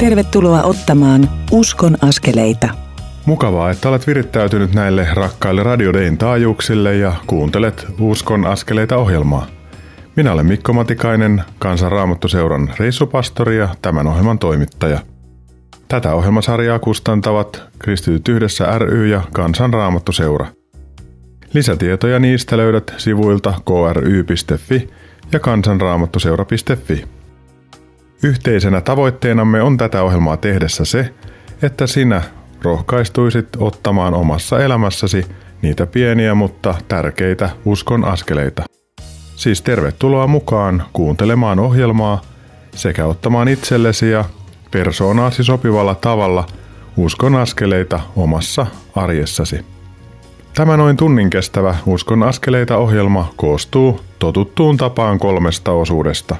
Tervetuloa ottamaan Uskon askeleita. Mukavaa, että olet virittäytynyt näille rakkaille Radio Dayn taajuuksille ja kuuntelet Uskon askeleita ohjelmaa. Minä olen Mikko Matikainen, Kansanraamattuseuran reissupastori ja tämän ohjelman toimittaja. Tätä ohjelmasarjaa kustantavat Kristityt yhdessä ry ja Kansanraamattuseura. Lisätietoja niistä löydät sivuilta kry.fi ja kansanraamattuseura.fi. Yhteisenä tavoitteenamme on tätä ohjelmaa tehdessä se, että sinä rohkaistuisit ottamaan omassa elämässäsi niitä pieniä mutta tärkeitä uskon askeleita. Siis tervetuloa mukaan kuuntelemaan ohjelmaa sekä ottamaan itsellesi ja persoonaasi sopivalla tavalla uskon askeleita omassa arjessasi. Tämä noin tunnin kestävä Uskon askeleita ohjelma koostuu totuttuun tapaan kolmesta osuudesta.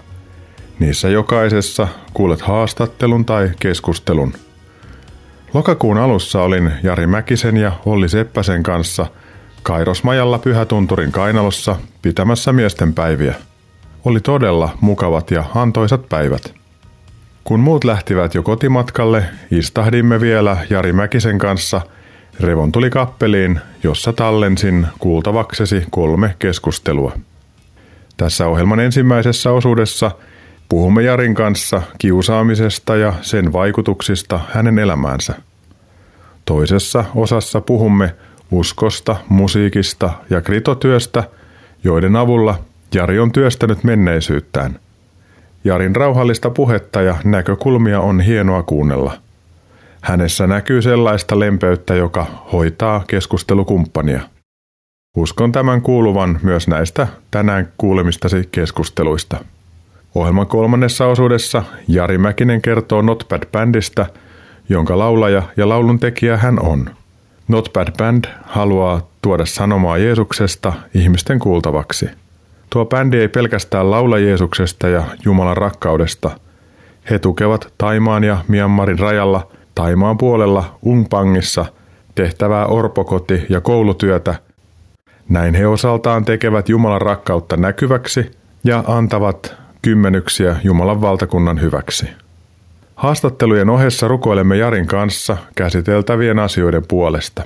Niissä jokaisessa kuulet haastattelun tai keskustelun. Lokakuun alussa olin Jari Mäkisen ja Olli Seppäsen kanssa Kairosmajalla Pyhätunturin kainalossa pitämässä miesten päiviä. Oli todella mukavat ja antoisat päivät. Kun muut lähtivät jo kotimatkalle, istahdimme vielä Jari Mäkisen kanssa – Revon tuli kappeliin, jossa tallensin kuultavaksesi kolme keskustelua. Tässä ohjelman ensimmäisessä osuudessa puhumme Jarin kanssa kiusaamisesta ja sen vaikutuksista hänen elämäänsä. Toisessa osassa puhumme uskosta, musiikista ja kritotyöstä, joiden avulla Jari on työstänyt menneisyyttään. Jarin rauhallista puhetta ja näkökulmia on hienoa kuunnella – Hänessä näkyy sellaista lempeyttä, joka hoitaa keskustelukumppania. Uskon tämän kuuluvan myös näistä tänään kuulemistasi keskusteluista. Ohjelman kolmannessa osuudessa Jari Mäkinen kertoo Notpad Bandista, jonka laulaja ja laulun tekijä hän on. Notpad Band haluaa tuoda sanomaa Jeesuksesta ihmisten kuultavaksi. Tuo bändi ei pelkästään laula Jeesuksesta ja Jumalan rakkaudesta. He tukevat Taimaan ja Myanmarin rajalla – Taimaan puolella Ungpangissa tehtävää orpokoti- ja koulutyötä. Näin he osaltaan tekevät Jumalan rakkautta näkyväksi ja antavat kymmenyksiä Jumalan valtakunnan hyväksi. Haastattelujen ohessa rukoilemme Jarin kanssa käsiteltävien asioiden puolesta.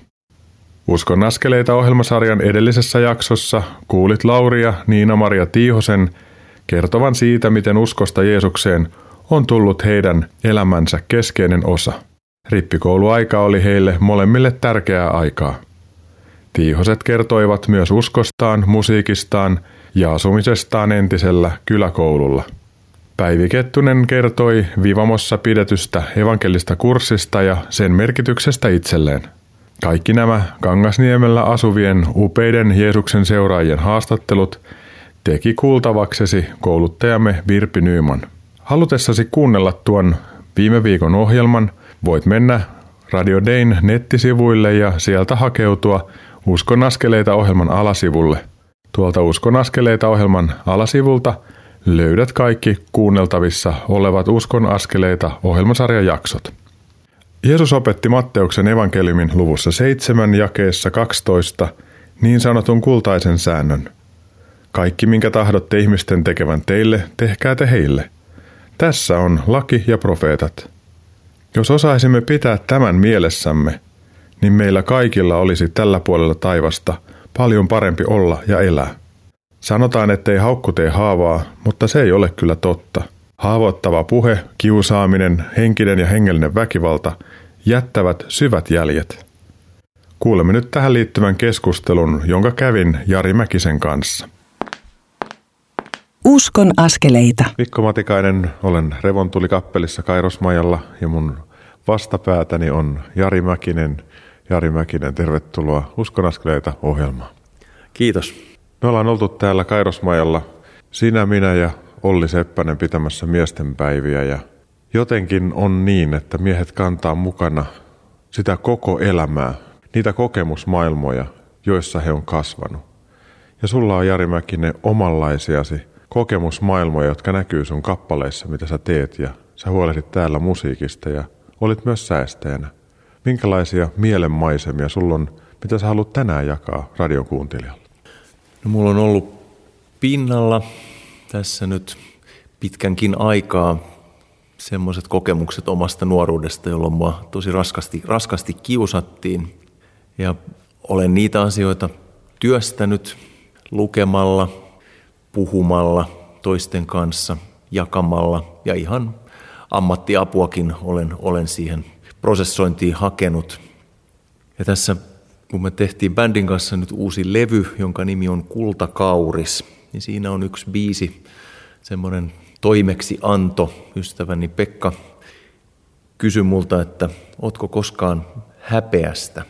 Uskon askeleita ohjelmasarjan edellisessä jaksossa kuulit Lauria Niina-Maria Tiihosen kertovan siitä, miten uskosta Jeesukseen on tullut heidän elämänsä keskeinen osa. Rippikouluaika oli heille molemmille tärkeää aikaa. Tiihoset kertoivat myös uskostaan, musiikistaan ja asumisestaan entisellä kyläkoululla. Päivi Kettunen kertoi Vivamossa pidetystä evankelista kurssista ja sen merkityksestä itselleen. Kaikki nämä Kangasniemellä asuvien upeiden Jeesuksen seuraajien haastattelut teki kuultavaksesi kouluttajamme Virpi Nyyman. Halutessasi kuunnella tuon viime viikon ohjelman – Voit mennä Radio Dayn nettisivuille ja sieltä hakeutua Uskon askeleita ohjelman alasivulle. Tuolta Uskon askeleita ohjelman alasivulta löydät kaikki kuunneltavissa olevat Uskon askeleita ohjelmasarjan jaksot. Jeesus opetti Matteuksen evankeliumin luvussa 7 jakeessa 12 niin sanotun kultaisen säännön. Kaikki, minkä tahdotte ihmisten tekevän teille, tehkää te heille. Tässä on laki ja profeetat. Jos osaisimme pitää tämän mielessämme, niin meillä kaikilla olisi tällä puolella taivasta paljon parempi olla ja elää. Sanotaan, ettei haukku tee haavaa, mutta se ei ole kyllä totta. Haavoittava puhe, kiusaaminen, henkinen ja hengellinen väkivalta jättävät syvät jäljet. Kuulemme nyt tähän liittyvän keskustelun, jonka kävin Jari Mäkisen kanssa. Uskon askeleita. Mikko Matikainen, olen Revontuli-kappelissa Kairosmajalla ja mun vastapäätäni on Jari Mäkinen. Jari Mäkinen, tervetuloa Uskon askeleita ohjelmaan. Kiitos. Me ollaan oltu täällä Kairosmajalla, sinä, minä ja Olli Seppänen pitämässä miesten päiviä ja jotenkin on niin, että miehet kantaa mukana sitä koko elämää, niitä kokemusmaailmoja, joissa he on kasvanut. Ja sulla on Jari Mäkinen omanlaisiasi kokemusmaailmoja, jotka näkyy sun kappaleissa, mitä sä teet ja sä huolehdit täällä musiikista ja olit myös säästäjänä. Minkälaisia mielenmaisemia sulla on, mitä sä haluat tänään jakaa radion kuuntelijalle? No, mulla on ollut pinnalla tässä nyt pitkänkin aikaa semmoiset kokemukset omasta nuoruudesta, jolloin mua tosi raskasti, raskasti kiusattiin. Ja olen niitä asioita työstänyt lukemalla, puhumalla toisten kanssa, jakamalla ja ihan ammattiapuakin olen, olen siihen prosessointiin hakenut. Ja tässä kun me tehtiin bändin kanssa nyt uusi levy, jonka nimi on Kultakauris, niin siinä on yksi biisi, semmoinen toimeksi anto. Ystäväni Pekka kysyi multa, että ootko koskaan häpeästä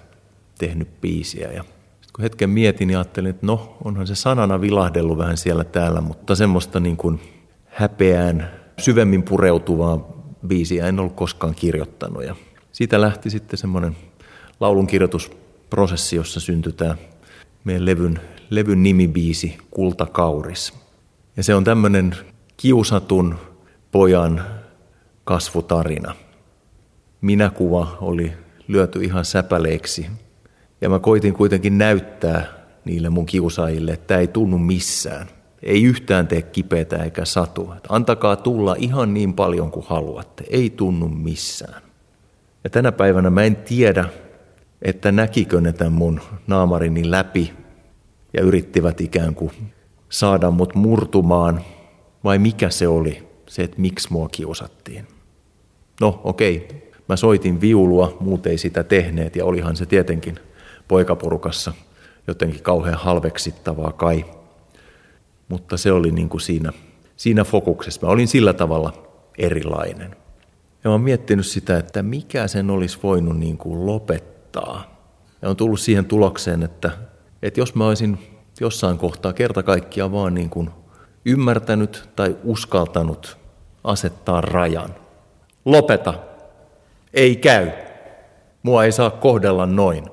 tehnyt biisiä. Ja kun hetken mietin, niin ajattelin, että no, onhan se sanana vilahdellut vähän siellä täällä, mutta semmoista niin kuin häpeään syvemmin pureutuvaa biisiä en ollut koskaan kirjoittanut. Ja siitä lähti sitten semmoinen laulunkirjoitusprosessi, jossa syntyi tämä meidän levyn, levyn nimibiisi Kultakauris. Ja se on tämmöinen kiusatun pojan kasvutarina. Minäkuva oli lyöty ihan säpäleeksi ja mä koitin kuitenkin näyttää niille mun kiusaajille, että tämä ei tunnu missään. Ei yhtään tee kipeätä eikä satu. Antakaa tulla ihan niin paljon kuin haluatte. Ei tunnu missään. Ja tänä päivänä mä en tiedä, että näkikö ne tämän mun naamarini läpi ja yrittivät ikään kuin saada mut murtumaan, vai mikä se oli, se, että miksi mua kiusattiin. No okei, mä soitin viulua, muut ei sitä tehneet ja olihan se tietenkin poikaporukassa jotenkin kauhean halveksittavaa kai. Mutta se oli niin kuin siinä, siinä fokuksessa. Mä olin sillä tavalla erilainen. Ja mä oon miettinyt sitä, että mikä sen olisi voinut niin kuin lopettaa. Ja on tullut siihen tulokseen, että, että jos mä olisin jossain kohtaa kerta kaikkiaan vaan niin kuin ymmärtänyt tai uskaltanut asettaa rajan. Lopeta. Ei käy. Mua ei saa kohdella noin.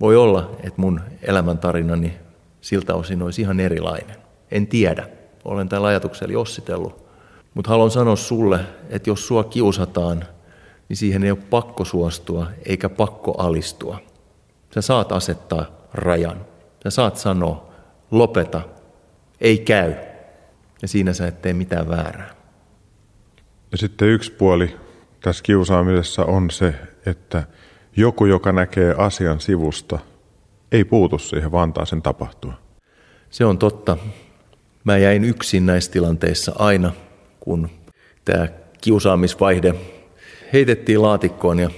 Voi olla, että mun elämäntarinani siltä osin olisi ihan erilainen. En tiedä. Olen tällä ajatuksella jossitellut. Mutta haluan sanoa sulle, että jos sua kiusataan, niin siihen ei ole pakko suostua eikä pakko alistua. Sä saat asettaa rajan. Sä saat sanoa, lopeta, ei käy. Ja siinä sä et tee mitään väärää. Ja sitten yksi puoli tässä kiusaamisessa on se, että joku, joka näkee asian sivusta, ei puutu siihen, vaan antaa sen tapahtua. Se on totta. Mä jäin yksin näissä tilanteissa aina, kun tämä kiusaamisvaihde heitettiin laatikkoon ja,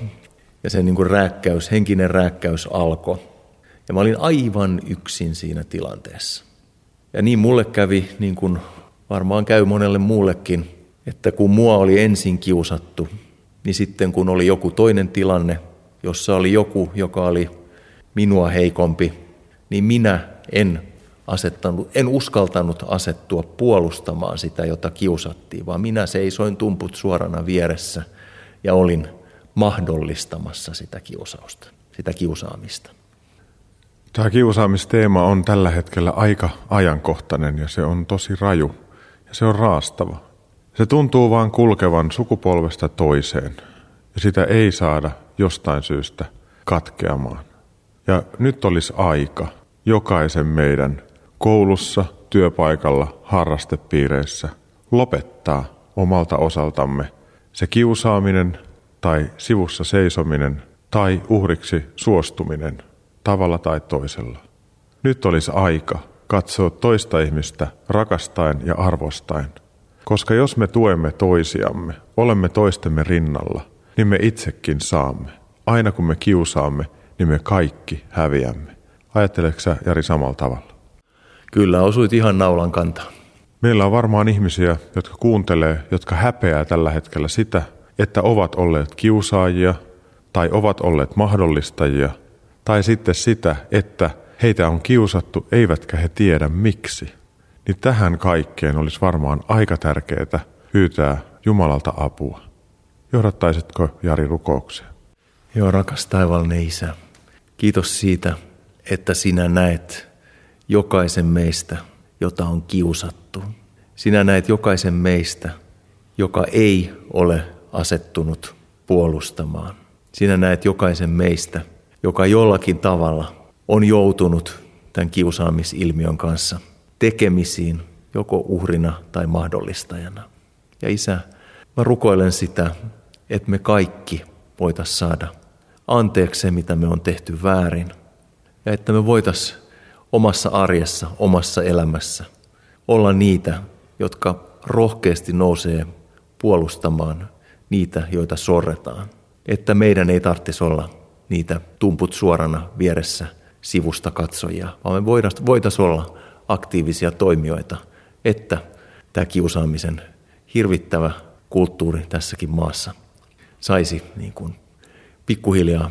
ja se niin rääkkäys, henkinen rääkkäys alkoi. Ja mä olin aivan yksin siinä tilanteessa. Ja niin mulle kävi, niin kuin varmaan käy monelle muullekin, että kun mua oli ensin kiusattu, niin sitten kun oli joku toinen tilanne, jossa oli joku, joka oli minua heikompi, niin minä en asettanut, en uskaltanut asettua puolustamaan sitä, jota kiusattiin, vaan minä seisoin tumput suorana vieressä ja olin mahdollistamassa sitä kiusausta, sitä kiusaamista. Tämä kiusaamisteema on tällä hetkellä aika ajankohtainen ja se on tosi raju ja se on raastava. Se tuntuu vaan kulkevan sukupolvesta toiseen ja sitä ei saada jostain syystä katkeamaan. Ja nyt olisi aika jokaisen meidän koulussa, työpaikalla, harrastepiireissä lopettaa omalta osaltamme se kiusaaminen tai sivussa seisominen tai uhriksi suostuminen tavalla tai toisella. Nyt olisi aika katsoa toista ihmistä rakastaen ja arvostaen, koska jos me tuemme toisiamme, olemme toistemme rinnalla, niin me itsekin saamme. Aina kun me kiusaamme, niin me kaikki häviämme. Ajatteleksä Jari samalla tavalla? Kyllä, osuit ihan naulan kantaan. Meillä on varmaan ihmisiä, jotka kuuntelee, jotka häpeää tällä hetkellä sitä, että ovat olleet kiusaajia tai ovat olleet mahdollistajia, tai sitten sitä, että heitä on kiusattu, eivätkä he tiedä miksi. Niin tähän kaikkeen olisi varmaan aika tärkeää pyytää Jumalalta apua. Johdattaisitko Jari rukoukseen? Joo, rakas taivallinen Isä. Kiitos siitä, että sinä näet jokaisen meistä, jota on kiusattu. Sinä näet jokaisen meistä, joka ei ole asettunut puolustamaan. Sinä näet jokaisen meistä, joka jollakin tavalla on joutunut tämän kiusaamisilmiön kanssa tekemisiin, joko uhrina tai mahdollistajana. Ja isä, Mä rukoilen sitä, että me kaikki voitaisiin saada anteeksi se, mitä me on tehty väärin. Ja että me voitaisiin omassa arjessa, omassa elämässä olla niitä, jotka rohkeasti nousee puolustamaan niitä, joita sorretaan. Että meidän ei tarvitsisi olla niitä tumput suorana vieressä sivusta katsojia, vaan me voitaisiin olla aktiivisia toimijoita, että tämä kiusaamisen hirvittävä kulttuuri tässäkin maassa saisi niin kuin pikkuhiljaa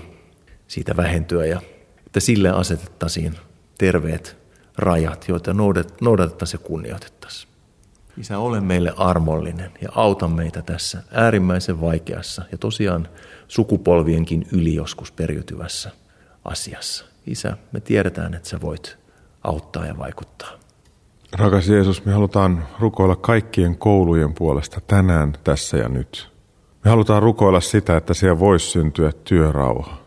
siitä vähentyä ja että sille asetettaisiin terveet rajat, joita noudatettaisiin ja kunnioitettaisiin. Isä, ole meille armollinen ja auta meitä tässä äärimmäisen vaikeassa ja tosiaan sukupolvienkin yli joskus periytyvässä asiassa. Isä, me tiedetään, että sä voit auttaa ja vaikuttaa. Rakas Jeesus, me halutaan rukoilla kaikkien koulujen puolesta tänään, tässä ja nyt. Me halutaan rukoilla sitä, että siellä voisi syntyä työrauha.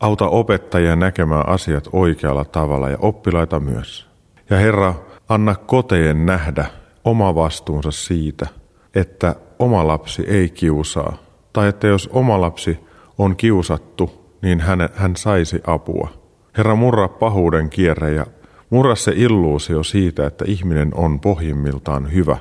Auta opettajia näkemään asiat oikealla tavalla ja oppilaita myös. Ja Herra, anna kotejen nähdä oma vastuunsa siitä, että oma lapsi ei kiusaa. Tai että jos oma lapsi on kiusattu, niin hän, hän saisi apua. Herra, murra pahuuden kierre ja murra se illuusio siitä, että ihminen on pohjimmiltaan hyvä.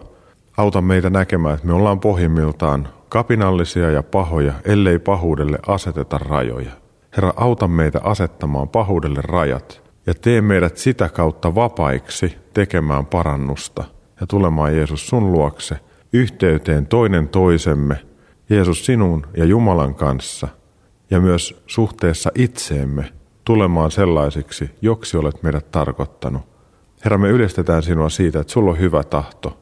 Auta meitä näkemään, että me ollaan pohjimmiltaan kapinallisia ja pahoja, ellei pahuudelle aseteta rajoja. Herra, auta meitä asettamaan pahuudelle rajat ja tee meidät sitä kautta vapaiksi tekemään parannusta ja tulemaan Jeesus sun luokse yhteyteen toinen toisemme, Jeesus sinun ja Jumalan kanssa ja myös suhteessa itseemme tulemaan sellaisiksi, joksi olet meidät tarkoittanut. Herra, me ylistetään sinua siitä, että sulla on hyvä tahto.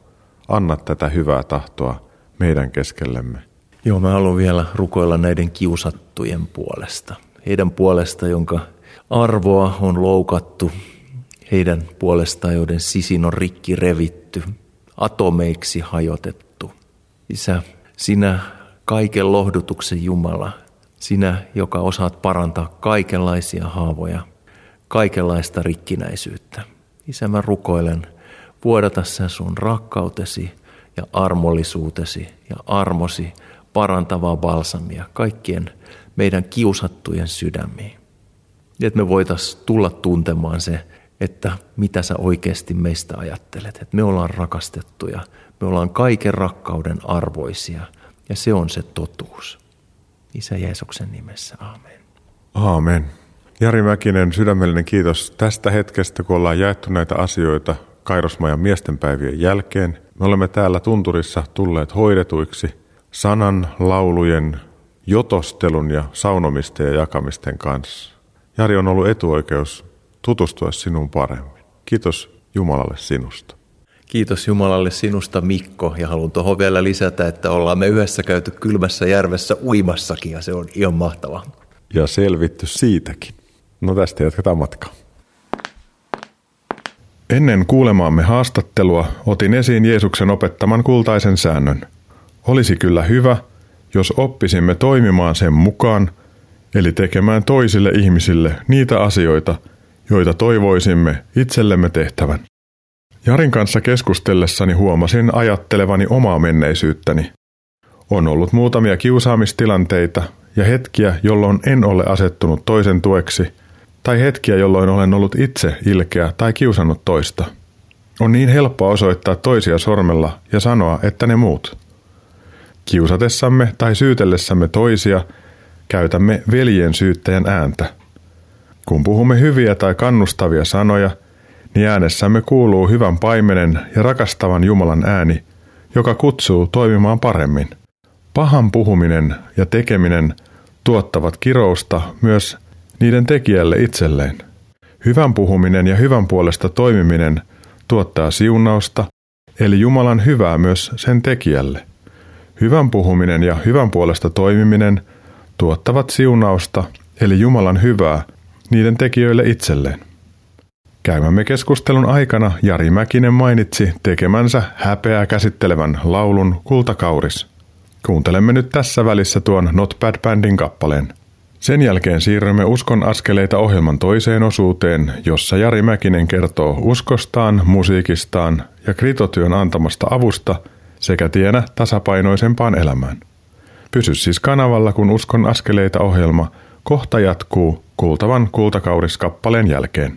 Anna tätä hyvää tahtoa meidän keskellemme. Joo, mä haluan vielä rukoilla näiden kiusattujen puolesta. Heidän puolesta, jonka arvoa on loukattu, heidän puolestaan, joiden sisin on rikki revitty, atomeiksi hajotettu. Isä, sinä kaiken lohdutuksen Jumala, sinä, joka osaat parantaa kaikenlaisia haavoja, kaikenlaista rikkinäisyyttä. Isä, mä rukoilen, vuodata sen sun rakkautesi ja armollisuutesi ja armosi parantavaa balsamia kaikkien meidän kiusattujen sydämiin. Että me voitaisiin tulla tuntemaan se, että mitä sä oikeasti meistä ajattelet. Että me ollaan rakastettuja, me ollaan kaiken rakkauden arvoisia ja se on se totuus. Isä Jeesuksen nimessä, aamen. Aamen. Jari Mäkinen, sydämellinen kiitos tästä hetkestä, kun ollaan jaettu näitä asioita Kairosmajan miestenpäivien jälkeen. Me olemme täällä tunturissa tulleet hoidetuiksi sanan, laulujen, jotostelun ja saunomisten ja jakamisten kanssa. Jari on ollut etuoikeus tutustua sinuun paremmin. Kiitos Jumalalle sinusta. Kiitos Jumalalle sinusta Mikko ja haluan tuohon vielä lisätä, että ollaan me yhdessä käyty kylmässä järvessä uimassakin ja se on ihan mahtavaa. Ja selvitty siitäkin. No tästä jatketaan matkaa. Ennen kuulemaamme haastattelua otin esiin Jeesuksen opettaman kultaisen säännön. Olisi kyllä hyvä, jos oppisimme toimimaan sen mukaan, eli tekemään toisille ihmisille niitä asioita, joita toivoisimme itsellemme tehtävän. Jarin kanssa keskustellessani huomasin ajattelevani omaa menneisyyttäni. On ollut muutamia kiusaamistilanteita ja hetkiä, jolloin en ole asettunut toisen tueksi, tai hetkiä, jolloin olen ollut itse ilkeä tai kiusannut toista. On niin helppo osoittaa toisia sormella ja sanoa, että ne muut. Kiusatessamme tai syytellessämme toisia käytämme veljen syyttäjän ääntä. Kun puhumme hyviä tai kannustavia sanoja – niin äänessämme kuuluu hyvän paimenen ja rakastavan Jumalan ääni, joka kutsuu toimimaan paremmin. Pahan puhuminen ja tekeminen tuottavat kirousta myös niiden tekijälle itselleen. Hyvän puhuminen ja hyvän puolesta toimiminen tuottaa siunausta, eli Jumalan hyvää myös sen tekijälle. Hyvän puhuminen ja hyvän puolesta toimiminen tuottavat siunausta, eli Jumalan hyvää niiden tekijöille itselleen. Käymämme keskustelun aikana Jari Mäkinen mainitsi tekemänsä häpeää käsittelevän laulun Kultakauris. Kuuntelemme nyt tässä välissä tuon Not Bad Bandin kappaleen. Sen jälkeen siirrymme Uskon askeleita ohjelman toiseen osuuteen, jossa Jari Mäkinen kertoo uskostaan, musiikistaan ja kritotyön antamasta avusta sekä tienä tasapainoisempaan elämään. Pysy siis kanavalla, kun Uskon askeleita ohjelma kohta jatkuu kuultavan kultakauriskappaleen jälkeen.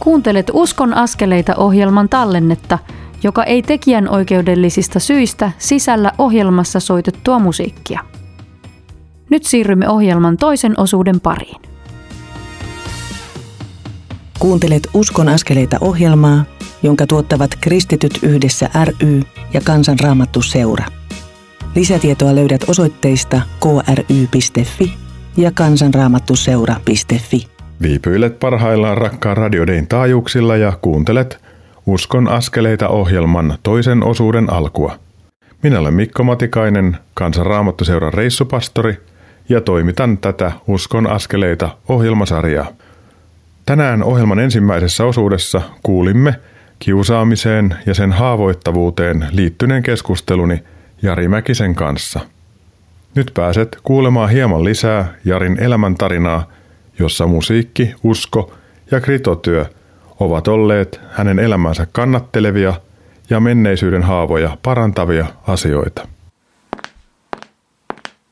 Kuuntelet Uskon askeleita ohjelman tallennetta, joka ei tekijän oikeudellisista syistä sisällä ohjelmassa soitettua musiikkia. Nyt siirrymme ohjelman toisen osuuden pariin. Kuuntelet Uskon askeleita ohjelmaa, jonka tuottavat Kristityt yhdessä ry ja Kansanraamattu seura. Lisätietoa löydät osoitteista kry.fi ja kansanraamattuseura.fi. Viipyilet parhaillaan rakkaan radiodein taajuuksilla ja kuuntelet Uskon askeleita ohjelman toisen osuuden alkua. Minä olen Mikko Matikainen, Kansanraamattuseuran reissupastori ja toimitan tätä Uskon askeleita ohjelmasarjaa. Tänään ohjelman ensimmäisessä osuudessa kuulimme kiusaamiseen ja sen haavoittavuuteen liittyneen keskusteluni Jari Mäkisen kanssa. Nyt pääset kuulemaan hieman lisää Jarin elämäntarinaa, jossa musiikki, usko ja kritotyö ovat olleet hänen elämänsä kannattelevia ja menneisyyden haavoja parantavia asioita.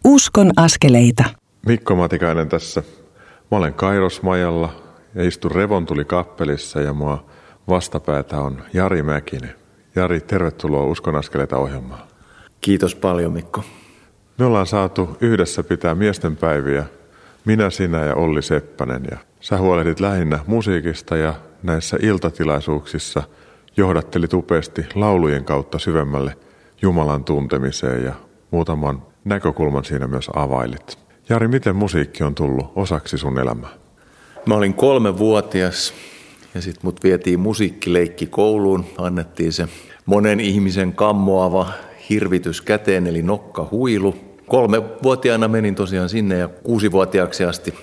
Uskon askeleita. Mikko Matikainen tässä. Mä olen Kairosmajalla ja istun Revontuli kappelissa ja mua vastapäätä on Jari Mäkinen. Jari, tervetuloa Uskon askeleita ohjelmaan. Kiitos paljon Mikko. Me ollaan saatu yhdessä pitää miesten päiviä, minä, sinä ja Olli Seppänen. Ja sä huolehdit lähinnä musiikista ja näissä iltatilaisuuksissa johdattelit upeasti laulujen kautta syvemmälle Jumalan tuntemiseen ja muutaman näkökulman siinä myös availit. Jari, miten musiikki on tullut osaksi sun elämää? Mä olin kolme vuotias ja sitten mut vietiin musiikkileikki kouluun. Annettiin se monen ihmisen kammoava hirvitys käteen eli nokkahuilu. Kolme vuotiaana menin tosiaan sinne ja kuusivuotiaaksi asti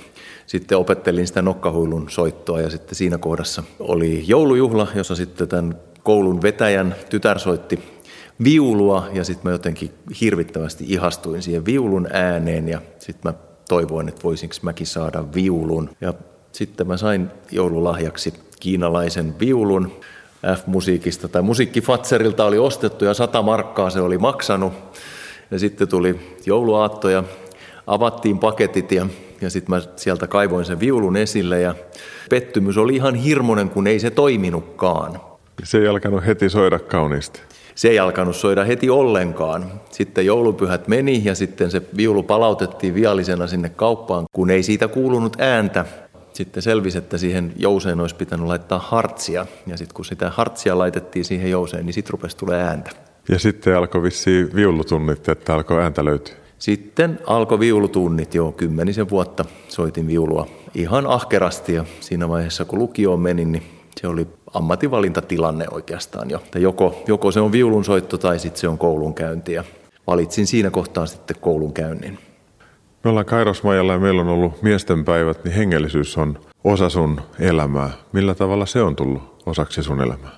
sitten opettelin sitä nokkahuilun soittoa ja sitten siinä kohdassa oli joulujuhla, jossa sitten tämän koulun vetäjän tytär soitti viulua ja sitten mä jotenkin hirvittävästi ihastuin siihen viulun ääneen ja sitten mä toivoin, että voisinko mäkin saada viulun. Ja sitten mä sain joululahjaksi kiinalaisen viulun F-musiikista tai musiikkifatserilta oli ostettu ja sata markkaa se oli maksanut. Ja sitten tuli jouluaatto ja avattiin paketit ja, ja sitten mä sieltä kaivoin sen viulun esille ja pettymys oli ihan hirmonen, kun ei se toiminutkaan. Se ei alkanut heti soida kauniisti. Se ei alkanut soida heti ollenkaan. Sitten joulupyhät meni ja sitten se viulu palautettiin viallisena sinne kauppaan, kun ei siitä kuulunut ääntä sitten selvisi, että siihen jouseen olisi pitänyt laittaa hartsia. Ja sitten kun sitä hartsia laitettiin siihen jouseen, niin sitten rupesi tulee ääntä. Ja sitten alkoi vissiin viulutunnit, että alkoi ääntä löytyä. Sitten alkoi viulutunnit jo kymmenisen vuotta soitin viulua ihan ahkerasti ja siinä vaiheessa kun lukioon menin, niin se oli ammatinvalintatilanne oikeastaan jo. Että joko, joko se on viulun soitto tai sitten se on koulunkäynti ja valitsin siinä kohtaa sitten koulunkäynnin. Me ollaan Kairosmajalla ja meillä on ollut miesten päivät, niin hengellisyys on osa sun elämää. Millä tavalla se on tullut osaksi sun elämää?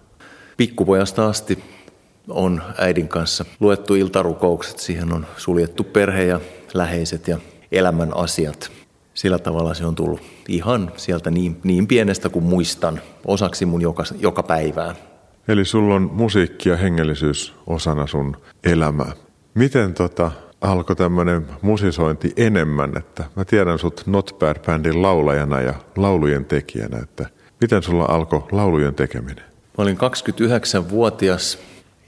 Pikkupojasta asti on äidin kanssa luettu iltarukoukset. Siihen on suljettu perhe ja läheiset ja elämän asiat. Sillä tavalla se on tullut ihan sieltä niin, niin pienestä kuin muistan osaksi mun joka, joka päivää. Eli sulla on musiikki ja hengellisyys osana sun elämää. Miten tota, alkoi tämmöinen musisointi enemmän, että mä tiedän sut Not Bad Bandin laulajana ja laulujen tekijänä, että miten sulla alkoi laulujen tekeminen? Mä olin 29-vuotias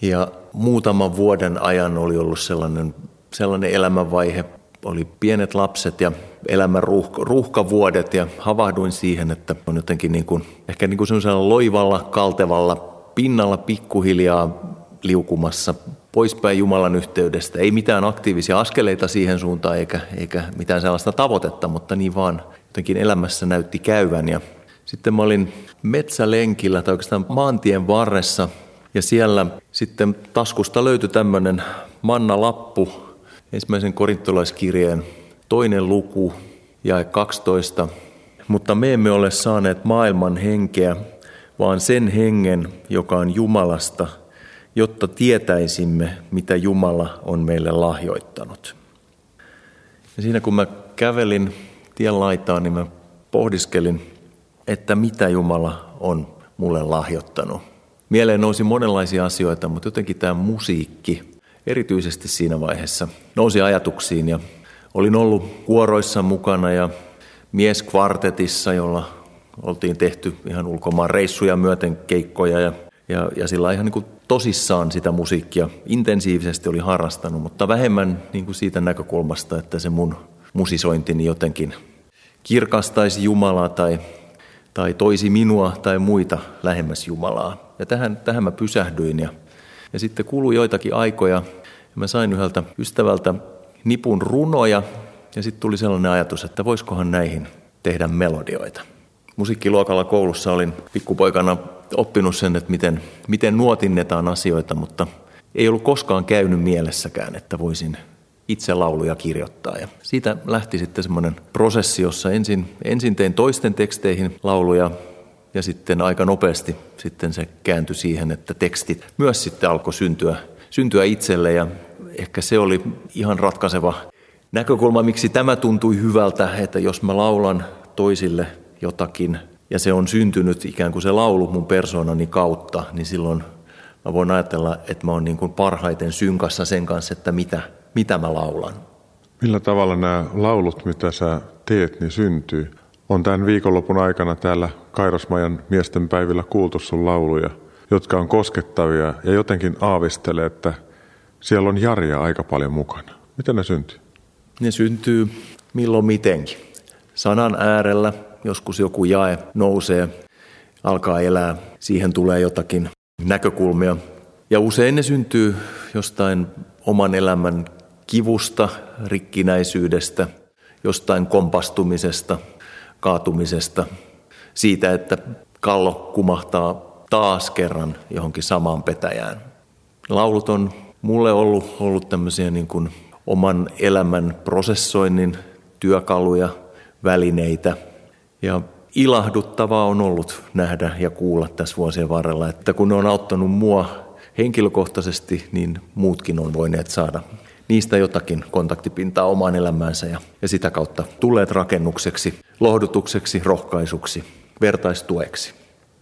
ja muutaman vuoden ajan oli ollut sellainen, sellainen elämänvaihe, oli pienet lapset ja elämän ruuhka, ruuhkavuodet ja havahduin siihen, että on jotenkin niin kuin, ehkä niin kuin loivalla, kaltevalla pinnalla pikkuhiljaa liukumassa poispäin Jumalan yhteydestä. Ei mitään aktiivisia askeleita siihen suuntaan eikä, eikä mitään sellaista tavoitetta, mutta niin vaan jotenkin elämässä näytti käyvän. Ja sitten mä olin metsälenkillä tai oikeastaan maantien varressa ja siellä sitten taskusta löytyi tämmöinen manna-lappu, ensimmäisen korintolaiskirjeen toinen luku, ja 12. Mutta me emme ole saaneet maailman henkeä, vaan sen hengen, joka on Jumalasta – jotta tietäisimme, mitä Jumala on meille lahjoittanut. Ja siinä kun mä kävelin tien laitaan, niin mä pohdiskelin että mitä Jumala on mulle lahjoittanut. Mieleen nousi monenlaisia asioita, mutta jotenkin tämä musiikki, erityisesti siinä vaiheessa, nousi ajatuksiin ja olin ollut kuoroissa mukana ja mieskvartetissa, jolla oltiin tehty ihan ulkomaan reissuja myöten keikkoja ja, ja, ja sillä ihan niin kuin tosissaan sitä musiikkia intensiivisesti oli harrastanut, mutta vähemmän niin kuin siitä näkökulmasta, että se mun musisointini jotenkin kirkastaisi Jumalaa tai, tai toisi minua tai muita lähemmäs Jumalaa. Ja tähän, tähän mä pysähdyin ja, ja sitten kului joitakin aikoja ja mä sain yhdeltä ystävältä nipun runoja ja sitten tuli sellainen ajatus, että voisikohan näihin tehdä melodioita. Musiikkiluokalla koulussa olin pikkupoikana oppinut sen, että miten, miten nuotinnetaan asioita, mutta ei ollut koskaan käynyt mielessäkään, että voisin itse lauluja kirjoittaa. Ja siitä lähti sitten semmoinen prosessi, jossa ensin, ensin tein toisten teksteihin lauluja ja sitten aika nopeasti sitten se kääntyi siihen, että tekstit myös sitten alkoi syntyä, syntyä itselle ja ehkä se oli ihan ratkaiseva näkökulma, miksi tämä tuntui hyvältä, että jos mä laulan toisille jotakin ja se on syntynyt ikään kuin se laulu mun persoonani kautta, niin silloin mä voin ajatella, että mä oon niin kuin parhaiten synkassa sen kanssa, että mitä, mitä mä laulan. Millä tavalla nämä laulut, mitä sä teet, niin syntyy? On tämän viikonlopun aikana täällä Kairosmajan miesten päivillä kuultu sun lauluja, jotka on koskettavia ja jotenkin aavistelee, että siellä on Jaria aika paljon mukana. Miten ne syntyy? Ne syntyy milloin mitenkin. Sanan äärellä joskus joku jae nousee, alkaa elää, siihen tulee jotakin näkökulmia. Ja usein ne syntyy jostain oman elämän kivusta, rikkinäisyydestä, jostain kompastumisesta, kaatumisesta, siitä, että kallo kumahtaa taas kerran johonkin samaan petäjään. Laulut on mulle ollut, ollut tämmöisiä niin kuin oman elämän prosessoinnin työkaluja, välineitä. Ja ilahduttavaa on ollut nähdä ja kuulla tässä vuosien varrella, että kun ne on auttanut mua henkilökohtaisesti, niin muutkin on voineet saada niistä jotakin kontaktipintaa omaan elämäänsä ja, ja sitä kautta tulleet rakennukseksi, lohdutukseksi, rohkaisuksi, vertaistueksi.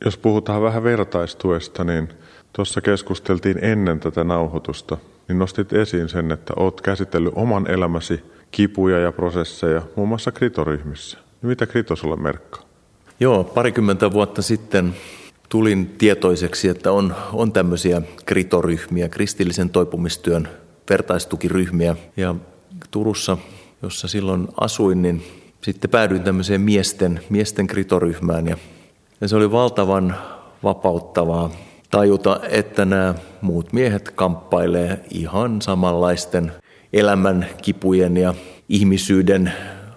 Jos puhutaan vähän vertaistuesta, niin tuossa keskusteltiin ennen tätä nauhoitusta, niin nostit esiin sen, että olet käsitellyt oman elämäsi kipuja ja prosesseja muun muassa kritoryhmissä. Niin mitä krito sulle merkkaa? Joo, parikymmentä vuotta sitten tulin tietoiseksi, että on, on tämmöisiä kritoryhmiä, kristillisen toipumistyön vertaistukiryhmiä. Ja Turussa, jossa silloin asuin, niin sitten päädyin tämmöiseen miesten, miesten kritoryhmään. Ja, ja se oli valtavan vapauttavaa tajuta, että nämä muut miehet kamppailee ihan samanlaisten elämän kipujen ja ihmisyyden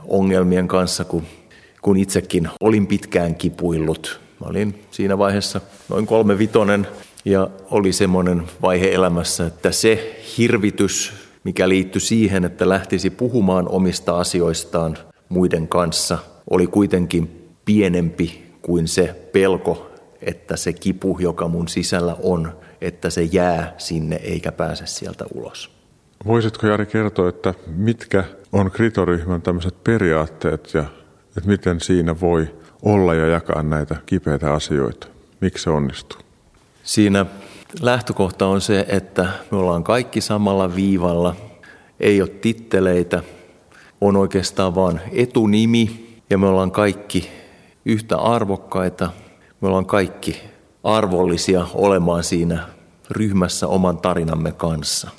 ongelmien kanssa kuin, kun itsekin olin pitkään kipuillut. Mä olin siinä vaiheessa noin kolme vitonen ja oli semmoinen vaihe elämässä, että se hirvitys, mikä liittyi siihen, että lähtisi puhumaan omista asioistaan muiden kanssa, oli kuitenkin pienempi kuin se pelko, että se kipu, joka mun sisällä on, että se jää sinne eikä pääse sieltä ulos. Voisitko Jari kertoa, että mitkä on kritoryhmän tämmöiset periaatteet ja että miten siinä voi olla ja jakaa näitä kipeitä asioita? Miksi se onnistuu? Siinä lähtökohta on se, että me ollaan kaikki samalla viivalla, ei ole titteleitä, on oikeastaan vain etunimi ja me ollaan kaikki yhtä arvokkaita, me ollaan kaikki arvollisia olemaan siinä ryhmässä oman tarinamme kanssa.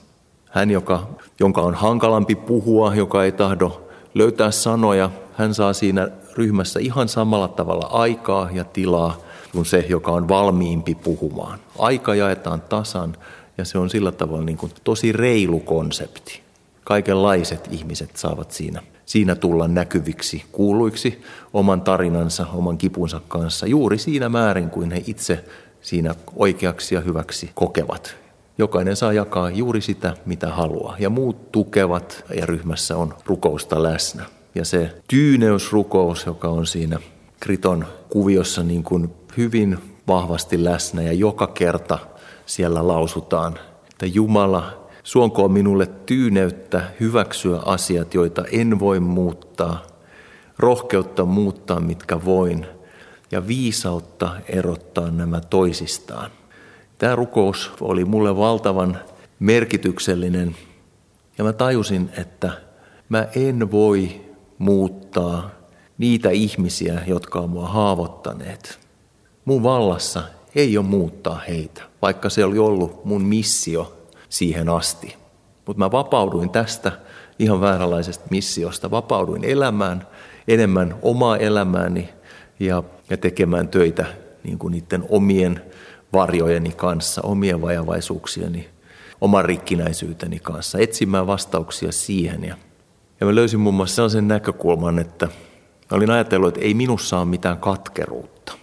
Hän, joka, jonka on hankalampi puhua, joka ei tahdo löytää sanoja, hän saa siinä ryhmässä ihan samalla tavalla aikaa ja tilaa kuin se, joka on valmiimpi puhumaan. Aika jaetaan tasan ja se on sillä tavalla niin kuin tosi reilu konsepti. Kaikenlaiset ihmiset saavat siinä, siinä tulla näkyviksi, kuuluiksi oman tarinansa, oman kipunsa kanssa juuri siinä määrin kuin he itse siinä oikeaksi ja hyväksi kokevat. Jokainen saa jakaa juuri sitä, mitä haluaa. Ja muut tukevat ja ryhmässä on rukousta läsnä. Ja se tyyneysrukous, joka on siinä kriton kuviossa niin kuin hyvin vahvasti läsnä ja joka kerta siellä lausutaan, että Jumala, suonkoon minulle tyyneyttä hyväksyä asiat, joita en voi muuttaa, rohkeutta muuttaa, mitkä voin, ja viisautta erottaa nämä toisistaan. Tämä rukous oli mulle valtavan merkityksellinen ja mä tajusin, että mä en voi muuttaa niitä ihmisiä, jotka on mua haavoittaneet. Mun vallassa ei ole muuttaa heitä, vaikka se oli ollut mun missio siihen asti. Mutta mä vapauduin tästä ihan vääränlaisesta missiosta. Vapauduin elämään enemmän omaa elämääni ja, ja tekemään töitä niin kuin niiden omien varjojeni kanssa, omien vajavaisuuksieni, oman rikkinäisyyteni kanssa, etsimään vastauksia siihen. Ja, ja mä löysin muun muassa sellaisen näkökulman, että olin ajatellut, että ei minussa ole mitään katkeruutta.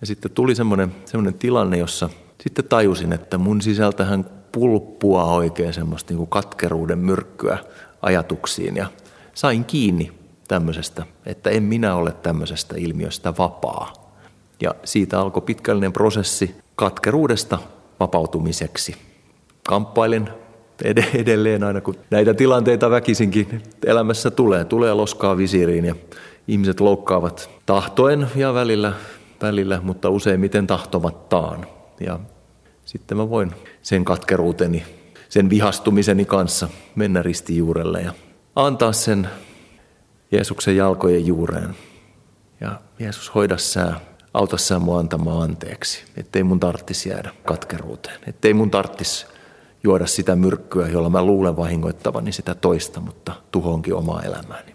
Ja sitten tuli semmoinen, semmoinen tilanne, jossa sitten tajusin, että mun sisältähän pulppua oikein semmoista niin kuin katkeruuden myrkkyä ajatuksiin ja sain kiinni tämmöisestä, että en minä ole tämmöisestä ilmiöstä vapaa. Ja siitä alkoi pitkällinen prosessi katkeruudesta vapautumiseksi. Kamppailen edelleen aina, kun näitä tilanteita väkisinkin elämässä tulee. Tulee loskaa visiiriin ja ihmiset loukkaavat tahtoen ja välillä, välillä mutta useimmiten tahtomattaan. Ja sitten mä voin sen katkeruuteni, sen vihastumiseni kanssa mennä ristijuurelle ja antaa sen Jeesuksen jalkojen juureen. Ja Jeesus, hoida sää, auta sä mua antamaan anteeksi, ettei mun tarttisi jäädä katkeruuteen, ettei mun tarttisi juoda sitä myrkkyä, jolla mä luulen vahingoittavani sitä toista, mutta tuhonkin omaa elämääni.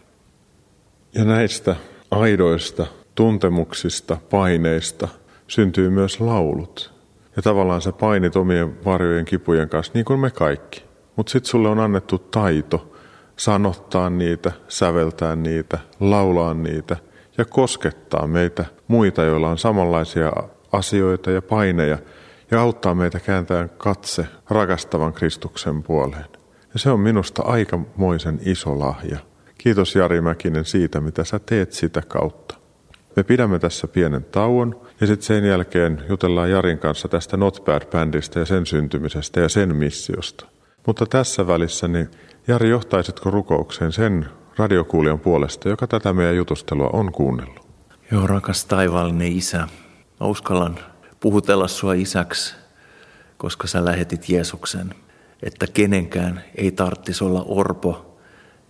Ja näistä aidoista tuntemuksista, paineista syntyy myös laulut. Ja tavallaan sä painit omien varjojen kipujen kanssa, niin kuin me kaikki. Mutta sitten sulle on annettu taito sanottaa niitä, säveltää niitä, laulaa niitä ja koskettaa meitä muita, joilla on samanlaisia asioita ja paineja ja auttaa meitä kääntämään katse rakastavan Kristuksen puoleen. Ja se on minusta aikamoisen iso lahja. Kiitos Jari Mäkinen siitä, mitä sä teet sitä kautta. Me pidämme tässä pienen tauon ja sitten sen jälkeen jutellaan Jarin kanssa tästä Not Bad-bändistä ja sen syntymisestä ja sen missiosta. Mutta tässä välissä, niin Jari, johtaisitko rukoukseen sen radiokuulijan puolesta, joka tätä meidän jutustelua on kuunnellut? Joo, rakas taivaallinen isä, uskallan puhutella sua isäksi, koska sä lähetit Jeesuksen, että kenenkään ei tarvitsisi olla orpo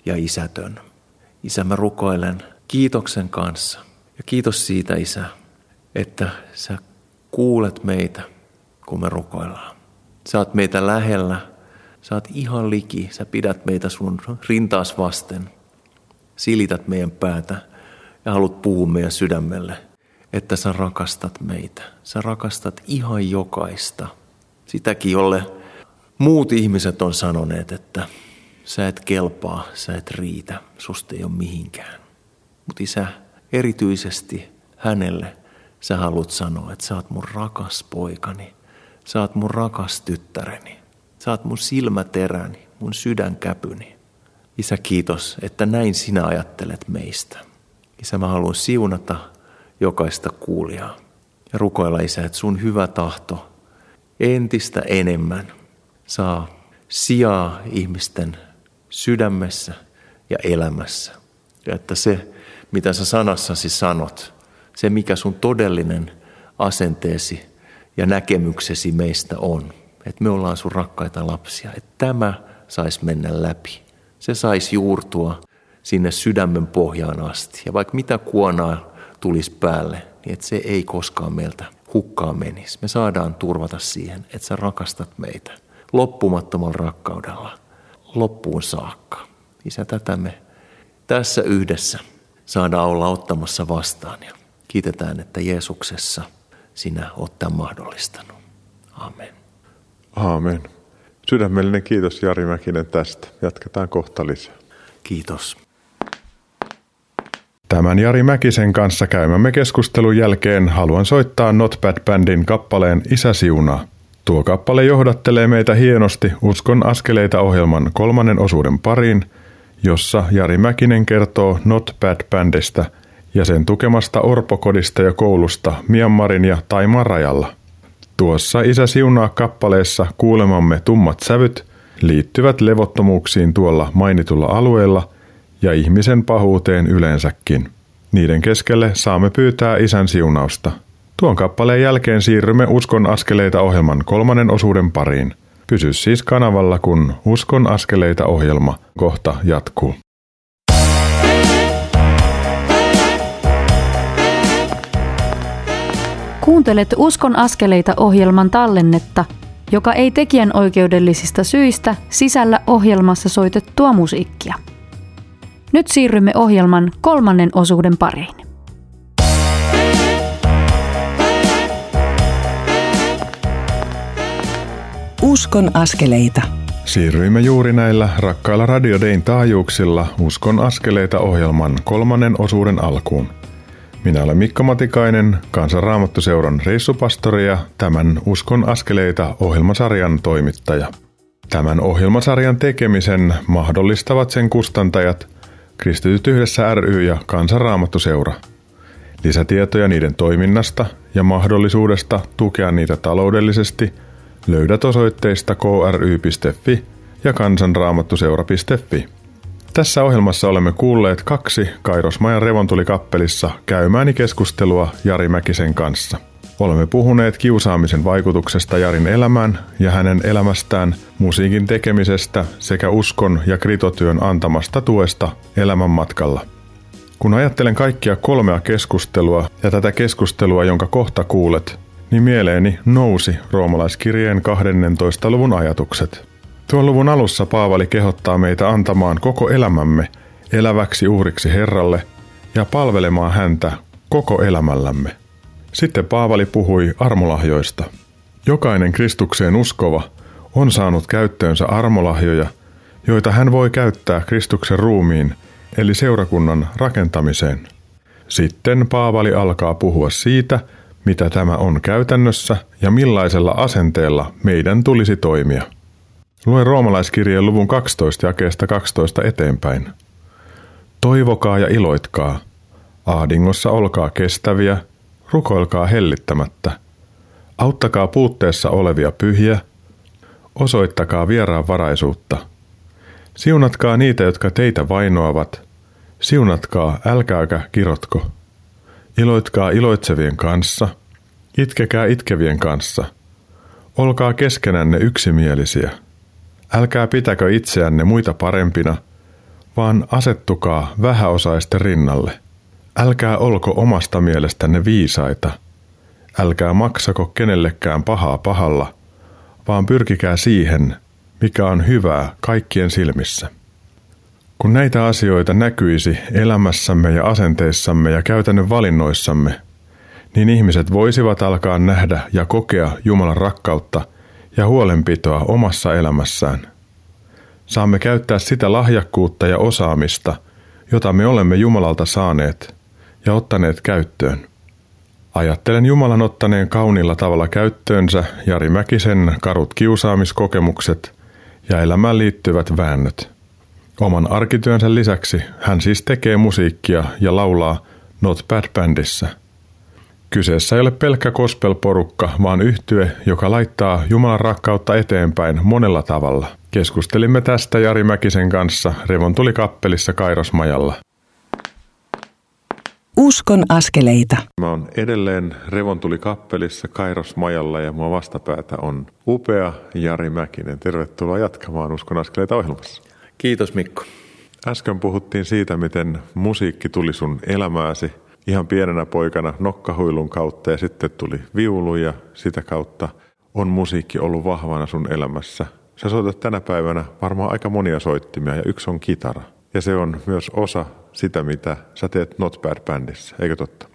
ja isätön. Isä, mä rukoilen kiitoksen kanssa. Ja kiitos siitä, Isä, että sä kuulet meitä, kun me rukoillaan. Sä oot meitä lähellä, sä oot ihan liki, sä pidät meitä sun rintaas vasten. Silität meidän päätä ja haluat puhua meidän sydämelle, että sä rakastat meitä. Sä rakastat ihan jokaista. Sitäkin, jolle muut ihmiset on sanoneet, että sä et kelpaa, sä et riitä, susta ei ole mihinkään. Mutta isä, erityisesti hänelle sä haluat sanoa, että sä oot mun rakas poikani, sä oot mun rakas tyttäreni, sä oot mun silmäteräni, mun sydänkäpyni. Isä, kiitos, että näin sinä ajattelet meistä. Isä, mä haluan siunata jokaista kuulijaa ja rukoilla, Isä, että sun hyvä tahto entistä enemmän saa sijaa ihmisten sydämessä ja elämässä. Ja että se, mitä sä sanassasi sanot, se mikä sun todellinen asenteesi ja näkemyksesi meistä on, että me ollaan sun rakkaita lapsia, että tämä saisi mennä läpi. Se saisi juurtua sinne sydämen pohjaan asti. Ja vaikka mitä kuonaa tulisi päälle, niin että se ei koskaan meiltä hukkaan menisi. Me saadaan turvata siihen, että sä rakastat meitä loppumattomalla rakkaudella loppuun saakka. Isä, tätä me tässä yhdessä saadaan olla ottamassa vastaan. Ja kiitetään, että Jeesuksessa sinä olet tämän mahdollistanut. Amen. Aamen. Sydämellinen kiitos Jari Mäkinen tästä. Jatketaan kohta lisää. Kiitos. Tämän Jari Mäkisen kanssa käymämme keskustelun jälkeen haluan soittaa Not Bad Bandin kappaleen Isä siunaa. Tuo kappale johdattelee meitä hienosti Uskon askeleita ohjelman kolmannen osuuden pariin – jossa Jari Mäkinen kertoo Not Bad Bandista ja sen tukemasta orpokodista ja koulusta Myanmarin ja Taimaan rajalla. Tuossa Isä siunaa kappaleessa kuulemamme tummat sävyt liittyvät levottomuuksiin tuolla mainitulla alueella ja ihmisen pahuuteen yleensäkin. Niiden keskelle saamme pyytää isän siunausta. Tuon kappaleen jälkeen siirrymme Uskon askeleita ohjelman kolmannen osuuden pariin. Pysy siis kanavalla, kun Uskon askeleita ohjelma kohta jatkuu. Kuuntelet Uskon askeleita ohjelman tallennetta, joka ei tekijän oikeudellisista syistä sisällä ohjelmassa soitettua musiikkia. Nyt siirrymme ohjelman kolmannen osuuden pariin. Uskon askeleita. Siirryimme juuri näillä rakkailla Radio Dayn taajuuksilla Uskon askeleita ohjelman kolmannen osuuden alkuun. Minä olen Mikko Matikainen, Kansanraamattuseuran reissupastori ja tämän Uskon askeleita ohjelmasarjan toimittaja. Tämän ohjelmasarjan tekemisen mahdollistavat sen kustantajat Kristityt yhdessä ry ja Kansanraamattuseura. Lisätietoja niiden toiminnasta ja mahdollisuudesta tukea niitä taloudellisesti löydät osoitteista kry.fi ja kansanraamattuseura.fi. Tässä ohjelmassa olemme kuulleet kaksi Kairosmajan revontulikappelissa käymääni keskustelua Jari Mäkisen kanssa. Olemme puhuneet kiusaamisen vaikutuksesta Jarin elämään ja hänen elämästään, musiikin tekemisestä sekä uskon ja kritotyön antamasta tuesta elämän matkalla. Kun ajattelen kaikkia kolmea keskustelua ja tätä keskustelua, jonka kohta kuulet, niin mieleeni nousi roomalaiskirjeen 12. luvun ajatukset – Tuon luvun alussa Paavali kehottaa meitä antamaan koko elämämme eläväksi uhriksi Herralle ja palvelemaan häntä koko elämällämme. Sitten Paavali puhui armolahjoista. Jokainen Kristukseen uskova on saanut käyttöönsä armolahjoja, joita hän voi käyttää Kristuksen ruumiin, eli seurakunnan rakentamiseen. Sitten Paavali alkaa puhua siitä, mitä tämä on käytännössä ja millaisella asenteella meidän tulisi toimia. Luen roomalaiskirjeen luvun 12 jakeesta 12 eteenpäin. Toivokaa ja iloitkaa. Ahdingossa olkaa kestäviä, rukoilkaa hellittämättä. Auttakaa puutteessa olevia pyhiä, osoittakaa vieraanvaraisuutta. Siunatkaa niitä, jotka teitä vainoavat. Siunatkaa, älkääkä kirotko. Iloitkaa iloitsevien kanssa, itkekää itkevien kanssa. Olkaa keskenänne yksimielisiä. Älkää pitäkö itseänne muita parempina, vaan asettukaa vähäosaisten rinnalle. Älkää olko omasta mielestänne viisaita. Älkää maksako kenellekään pahaa pahalla, vaan pyrkikää siihen, mikä on hyvää kaikkien silmissä. Kun näitä asioita näkyisi elämässämme ja asenteissamme ja käytännön valinnoissamme, niin ihmiset voisivat alkaa nähdä ja kokea Jumalan rakkautta – ja huolenpitoa omassa elämässään. Saamme käyttää sitä lahjakkuutta ja osaamista, jota me olemme Jumalalta saaneet ja ottaneet käyttöön. Ajattelen Jumalan ottaneen kaunilla tavalla käyttöönsä Jari Mäkisen karut kiusaamiskokemukset ja elämään liittyvät väännöt. Oman arkityönsä lisäksi hän siis tekee musiikkia ja laulaa Not Bad Bandissa – Kyseessä ei ole pelkkä kospelporukka, vaan yhtye, joka laittaa Jumalan rakkautta eteenpäin monella tavalla. Keskustelimme tästä Jari Mäkisen kanssa Revontuli kappelissa Kairosmajalla. Uskon askeleita. Mä oon edelleen Revontuli kappelissa Kairosmajalla ja mua vastapäätä on upea Jari Mäkinen. Tervetuloa jatkamaan Uskon askeleita ohjelmassa. Kiitos Mikko. Äsken puhuttiin siitä, miten musiikki tuli sun elämääsi – ihan pienenä poikana nokkahuilun kautta ja sitten tuli viulu ja sitä kautta on musiikki ollut vahvana sun elämässä. Sä soitat tänä päivänä varmaan aika monia soittimia ja yksi on kitara. Ja se on myös osa sitä, mitä sä teet Not Bad Bandissa, eikö totta?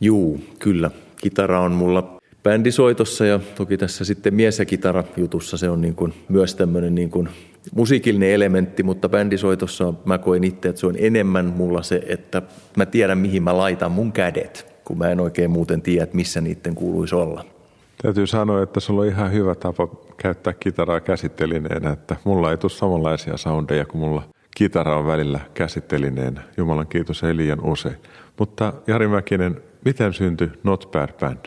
Juu, kyllä. Kitara on mulla bändisoitossa ja toki tässä sitten mies- ja kitara-jutussa se on niin kuin myös tämmöinen niin kuin musiikillinen elementti, mutta bändisoitossa mä koen itse, että se on enemmän mulla se, että mä tiedän mihin mä laitan mun kädet, kun mä en oikein muuten tiedä, että missä niiden kuuluisi olla. Täytyy sanoa, että sulla on ihan hyvä tapa käyttää kitaraa käsittelineenä, että mulla ei tule samanlaisia soundeja kuin mulla kitara on välillä käsittelineenä. Jumalan kiitos ei liian usein. Mutta Jari Mäkinen, miten syntyi Not Bad Band?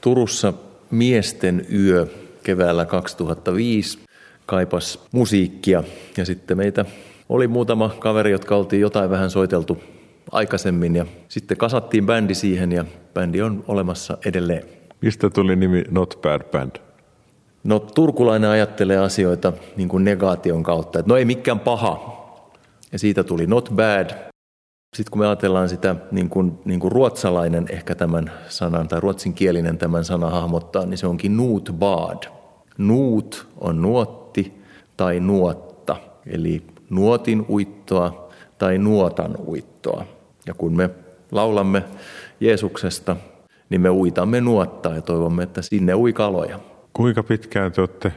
Turussa miesten yö keväällä 2005 kaipas musiikkia ja sitten meitä oli muutama kaveri, jotka oltiin jotain vähän soiteltu aikaisemmin ja sitten kasattiin bändi siihen ja bändi on olemassa edelleen. Mistä tuli nimi Not Bad Band? No turkulainen ajattelee asioita niin kuin negaation kautta, että no ei mikään paha. Ja siitä tuli not bad. Sitten kun me ajatellaan sitä, niin kuin, niin kuin ruotsalainen ehkä tämän sanan, tai ruotsinkielinen tämän sanan hahmottaa, niin se onkin nuut bad. Nuut on nuotti tai nuotta, eli nuotin uittoa tai nuotan uittoa. Ja kun me laulamme Jeesuksesta, niin me uitamme nuottaa ja toivomme, että sinne ui kaloja. Kuinka pitkään te olette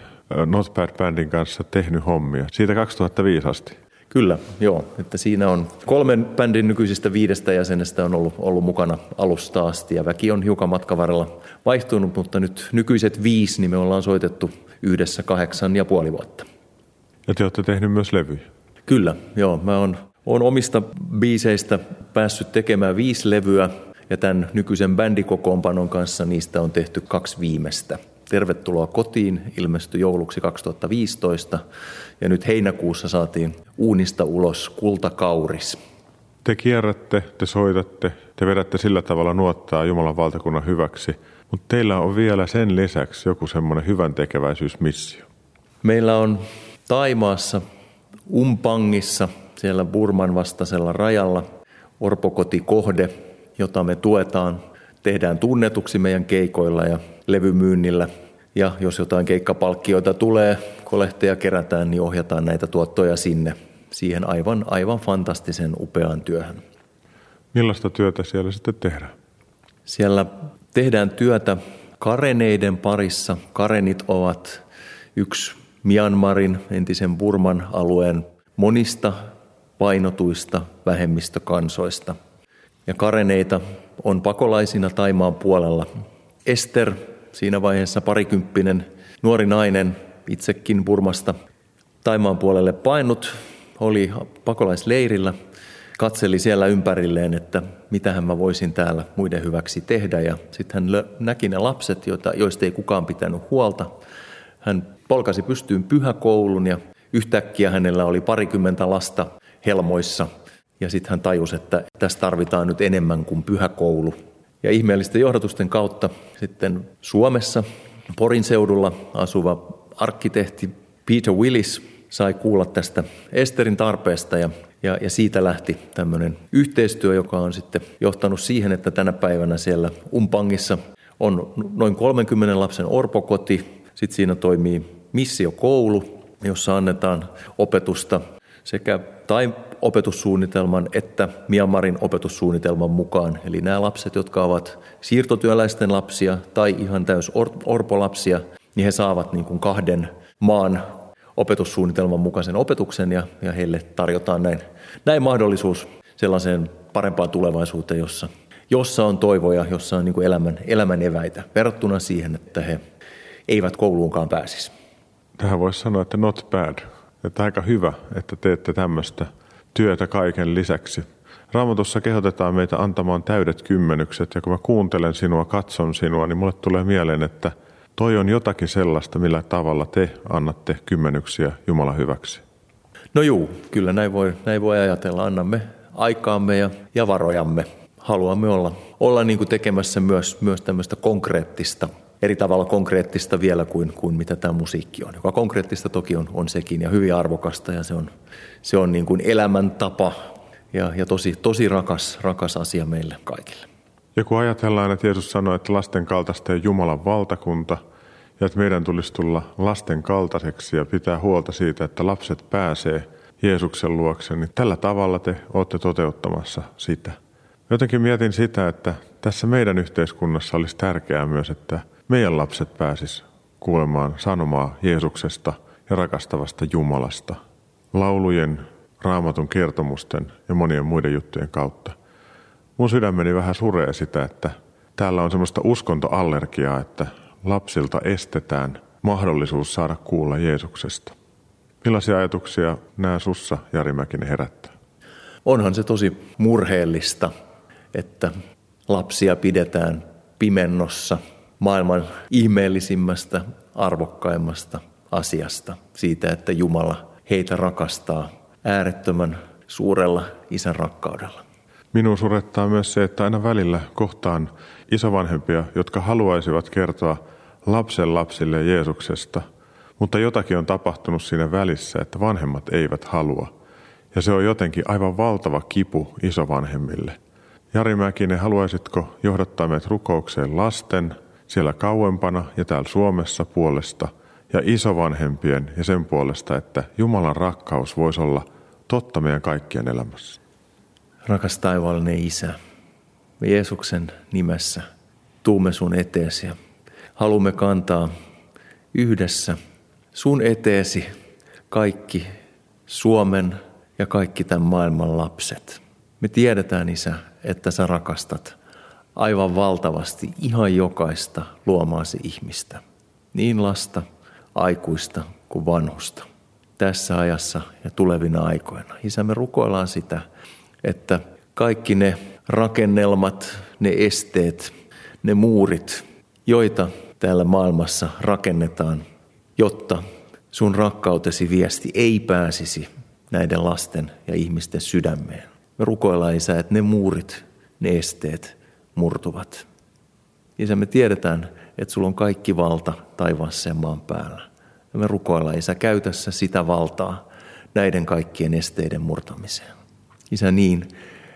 Not Bad Bandin kanssa tehnyt hommia? Siitä 2005 asti? Kyllä, joo. Että siinä on kolmen bändin nykyisistä viidestä jäsenestä on ollut, ollut mukana alusta asti ja väki on hiukan matkan varrella vaihtunut, mutta nyt nykyiset viisi niin me ollaan soitettu yhdessä kahdeksan ja puoli vuotta. Ja te olette tehnyt myös levyjä? Kyllä, joo. Mä oon, oon omista biiseistä päässyt tekemään viisi levyä ja tämän nykyisen bändikokoonpanon kanssa niistä on tehty kaksi viimeistä. Tervetuloa kotiin ilmestyi jouluksi 2015 ja nyt heinäkuussa saatiin uunista ulos kultakauris. Te kierrätte, te soitatte, te vedätte sillä tavalla nuottaa Jumalan valtakunnan hyväksi, mutta teillä on vielä sen lisäksi joku semmoinen hyvän tekeväisyysmissio. Meillä on Taimaassa, Umpangissa, siellä Burman vastaisella rajalla, orpokotikohde, jota me tuetaan, tehdään tunnetuksi meidän keikoilla ja levymyynnillä. Ja jos jotain keikkapalkkioita tulee, kolehteja kerätään, niin ohjataan näitä tuottoja sinne, siihen aivan, aivan fantastisen upeaan työhön. Millaista työtä siellä sitten tehdään? Siellä tehdään työtä kareneiden parissa. Karenit ovat yksi Myanmarin, entisen Burman alueen monista painotuista vähemmistökansoista. Ja kareneita on pakolaisina Taimaan puolella. Ester, siinä vaiheessa parikymppinen nuori nainen, itsekin Burmasta Taimaan puolelle painut, oli pakolaisleirillä, katseli siellä ympärilleen, että mitähän mä voisin täällä muiden hyväksi tehdä. Ja sitten hän näki ne lapset, joita, joista ei kukaan pitänyt huolta. Hän polkasi pystyyn pyhäkoulun ja yhtäkkiä hänellä oli parikymmentä lasta helmoissa. Ja sitten hän tajusi, että tässä tarvitaan nyt enemmän kuin pyhäkoulu. Ja ihmeellisten johdatusten kautta sitten Suomessa, Porin seudulla asuva arkkitehti Peter Willis sai kuulla tästä Esterin tarpeesta ja, ja, ja siitä lähti tämmöinen yhteistyö, joka on sitten johtanut siihen, että tänä päivänä siellä Umpangissa on noin 30 lapsen orpokoti. Sitten siinä toimii missiokoulu, jossa annetaan opetusta sekä tai opetussuunnitelman että Myanmarin opetussuunnitelman mukaan. Eli nämä lapset, jotka ovat siirtotyöläisten lapsia tai ihan täys orpolapsia, niin he saavat niin kuin kahden maan opetussuunnitelman mukaisen opetuksen ja, ja heille tarjotaan näin, näin mahdollisuus sellaiseen parempaan tulevaisuuteen, jossa, jossa on toivoja, jossa on niin kuin elämän, elämän eväitä verrattuna siihen, että he eivät kouluunkaan pääsisi. Tähän voisi sanoa, että not bad. Että aika hyvä, että teette tämmöistä työtä kaiken lisäksi. Raamatussa kehotetaan meitä antamaan täydet kymmenykset, ja kun mä kuuntelen sinua, katson sinua, niin mulle tulee mieleen, että toi on jotakin sellaista, millä tavalla te annatte kymmenyksiä Jumalan hyväksi. No juu, kyllä näin voi, näin voi ajatella. Annamme aikaamme ja, ja varojamme. Haluamme olla, olla niin kuin tekemässä myös, myös tämmöistä konkreettista eri tavalla konkreettista vielä kuin, kuin mitä tämä musiikki on. Joka konkreettista toki on, on sekin ja hyvin arvokasta ja se on, se on niin kuin elämäntapa ja, ja tosi, tosi rakas, rakas asia meille kaikille. Ja kun ajatellaan, että Jeesus sanoi, että lasten kaltaista on Jumalan valtakunta ja että meidän tulisi tulla lasten kaltaiseksi ja pitää huolta siitä, että lapset pääsee Jeesuksen luokse, niin tällä tavalla te olette toteuttamassa sitä. Jotenkin mietin sitä, että tässä meidän yhteiskunnassa olisi tärkeää myös, että meidän lapset pääsis kuulemaan sanomaa Jeesuksesta ja rakastavasta Jumalasta. Laulujen, raamatun kertomusten ja monien muiden juttujen kautta. Mun sydämeni vähän suree sitä, että täällä on semmoista uskontoallergiaa, että lapsilta estetään mahdollisuus saada kuulla Jeesuksesta. Millaisia ajatuksia nämä sussa, Jari Mäkinen, herättää? Onhan se tosi murheellista, että lapsia pidetään pimennossa maailman ihmeellisimmästä, arvokkaimmasta asiasta, siitä, että Jumala heitä rakastaa äärettömän suurella isän rakkaudella. Minun surettaa myös se, että aina välillä kohtaan isovanhempia, jotka haluaisivat kertoa lapsen lapsille Jeesuksesta, mutta jotakin on tapahtunut siinä välissä, että vanhemmat eivät halua. Ja se on jotenkin aivan valtava kipu isovanhemmille. Jari Mäkinen, haluaisitko johdattaa meidät rukoukseen lasten siellä kauempana ja täällä Suomessa puolesta ja isovanhempien ja sen puolesta, että Jumalan rakkaus voisi olla totta meidän kaikkien elämässä? Rakas taivaallinen Isä, me Jeesuksen nimessä tuumme sun eteesi ja haluamme kantaa yhdessä sun eteesi kaikki Suomen ja kaikki tämän maailman lapset. Me tiedetään, Isä, että sä rakastat aivan valtavasti ihan jokaista luomaasi ihmistä. Niin lasta, aikuista kuin vanhusta. Tässä ajassa ja tulevina aikoina. Isä, me rukoillaan sitä, että kaikki ne rakennelmat, ne esteet, ne muurit, joita täällä maailmassa rakennetaan, jotta sun rakkautesi viesti ei pääsisi näiden lasten ja ihmisten sydämeen. Me rukoillaan, Isä, että ne muurit, ne esteet murtuvat. Isä, me tiedetään, että sulla on kaikki valta taivaassa ja maan päällä. Ja me rukoillaan, Isä, käytössä sitä valtaa näiden kaikkien esteiden murtamiseen. Isä, niin,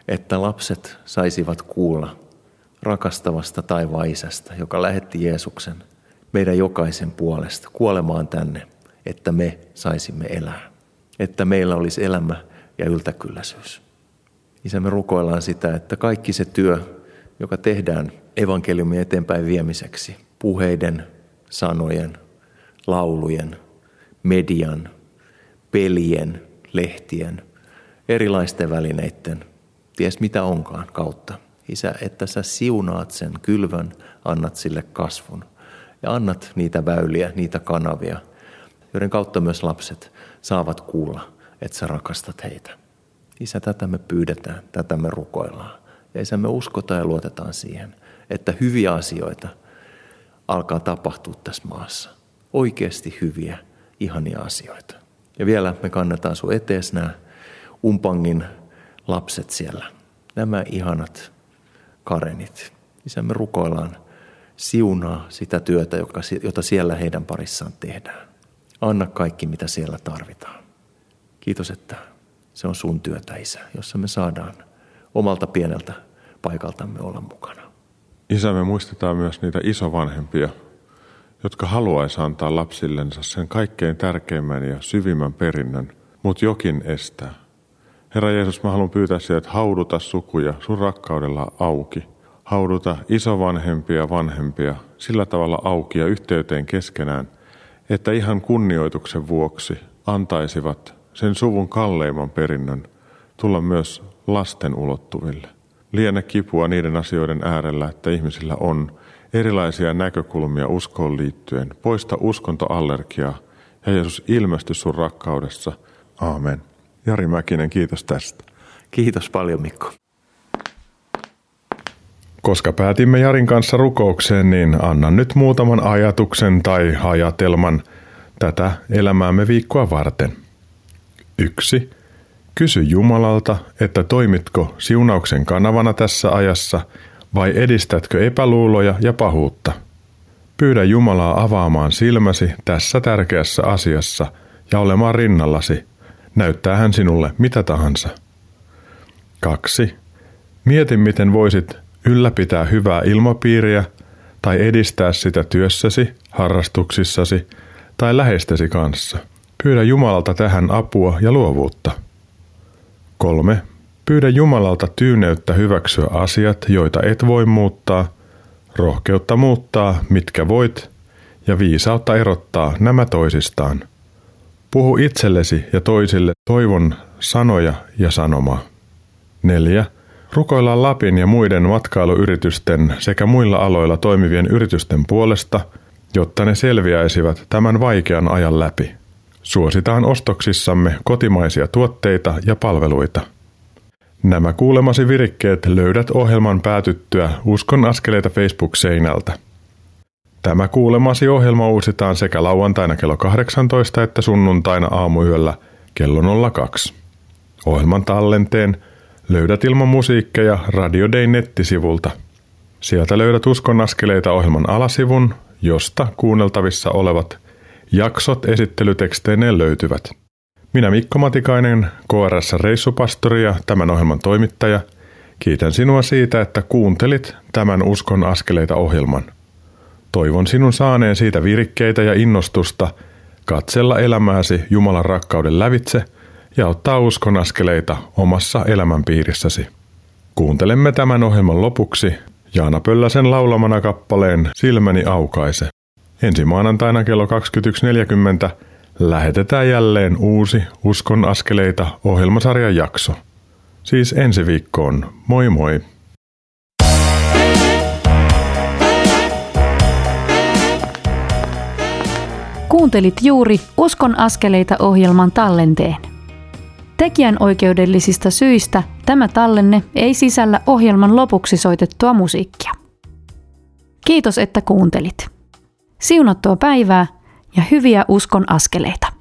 että lapset saisivat kuulla rakastavasta taivaan isästä, joka lähetti Jeesuksen meidän jokaisen puolesta kuolemaan tänne, että me saisimme elää. Että meillä olisi elämä ja yltäkylläisyys. Isä, me rukoillaan sitä, että kaikki se työ, joka tehdään evankeliumin eteenpäin viemiseksi, puheiden, sanojen, laulujen, median, pelien, lehtien, erilaisten välineiden, ties mitä onkaan kautta. Isä, että sä siunaat sen kylvön, annat sille kasvun ja annat niitä väyliä, niitä kanavia, joiden kautta myös lapset saavat kuulla, että sä rakastat heitä. Isä, tätä me pyydetään, tätä me rukoillaan. Ja isä, me uskotaan ja luotetaan siihen, että hyviä asioita alkaa tapahtua tässä maassa. Oikeasti hyviä, ihania asioita. Ja vielä me kannetaan sun etees nämä umpangin lapset siellä. Nämä ihanat karenit. Isä, me rukoillaan siunaa sitä työtä, jota siellä heidän parissaan tehdään. Anna kaikki, mitä siellä tarvitaan. Kiitos, että se on sun työtä, Isä, jossa me saadaan omalta pieneltä paikaltamme olla mukana. Isä, me muistetaan myös niitä isovanhempia, jotka haluaisi antaa lapsillensa sen kaikkein tärkeimmän ja syvimmän perinnön, mutta jokin estää. Herra Jeesus, mä haluan pyytää sieltä, että hauduta sukuja sun rakkaudella auki. Hauduta isovanhempia vanhempia sillä tavalla auki ja yhteyteen keskenään, että ihan kunnioituksen vuoksi antaisivat sen suvun kalleimman perinnön tulla myös lasten ulottuville. Liene kipua niiden asioiden äärellä, että ihmisillä on erilaisia näkökulmia uskoon liittyen. Poista uskontoallergiaa ja Jeesus ilmesty sun rakkaudessa. Aamen. Jari Mäkinen, kiitos tästä. Kiitos paljon Mikko. Koska päätimme Jarin kanssa rukoukseen, niin annan nyt muutaman ajatuksen tai ajatelman tätä elämäämme viikkoa varten. Yksi. Kysy Jumalalta, että toimitko siunauksen kanavana tässä ajassa vai edistätkö epäluuloja ja pahuutta. Pyydä Jumalaa avaamaan silmäsi tässä tärkeässä asiassa ja olemaan rinnallasi. Näyttää hän sinulle mitä tahansa. 2. Mieti, miten voisit ylläpitää hyvää ilmapiiriä tai edistää sitä työssäsi, harrastuksissasi tai läheistesi kanssa. Pyydä Jumalalta tähän apua ja luovuutta. 3. Pyydä Jumalalta tyyneyttä hyväksyä asiat, joita et voi muuttaa, rohkeutta muuttaa, mitkä voit, ja viisautta erottaa nämä toisistaan. Puhu itsellesi ja toisille toivon sanoja ja sanomaa. 4. Rukoillaan Lapin ja muiden matkailuyritysten sekä muilla aloilla toimivien yritysten puolesta, jotta ne selviäisivät tämän vaikean ajan läpi. Suositaan ostoksissamme kotimaisia tuotteita ja palveluita. Nämä kuulemasi virikkeet löydät ohjelman päätyttyä Uskon askeleita Facebook-seinältä. Tämä kuulemasi ohjelma uusitaan sekä lauantaina kello 18 että sunnuntaina aamuyöllä kello 02. Ohjelman tallenteen Löydät ilman musiikkeja Radio Day nettisivulta. Sieltä löydät Uskon askeleita ohjelman alasivun, josta kuunneltavissa olevat jaksot esittelyteksteineen löytyvät. Minä Mikko Matikainen, KRS Reissupastori ja tämän ohjelman toimittaja, kiitän sinua siitä, että kuuntelit tämän Uskon askeleita ohjelman. Toivon sinun saaneen siitä virkkeitä ja innostusta katsella elämääsi Jumalan rakkauden lävitse ja ottaa uskon askeleita omassa elämänpiirissäsi. Kuuntelemme tämän ohjelman lopuksi Jaana Pölläsen laulamana kappaleen Silmäni aukaise. Ensi maanantaina kello 21.40 lähetetään jälleen uusi Uskon askeleita ohjelmasarjan jakso. Siis ensi viikkoon. Moi moi! Kuuntelit juuri Uskon askeleita ohjelman tallenteen. Tekijän oikeudellisista syistä tämä tallenne ei sisällä ohjelman lopuksi soitettua musiikkia. Kiitos, että kuuntelit. Siunattua päivää ja hyviä uskon askeleita.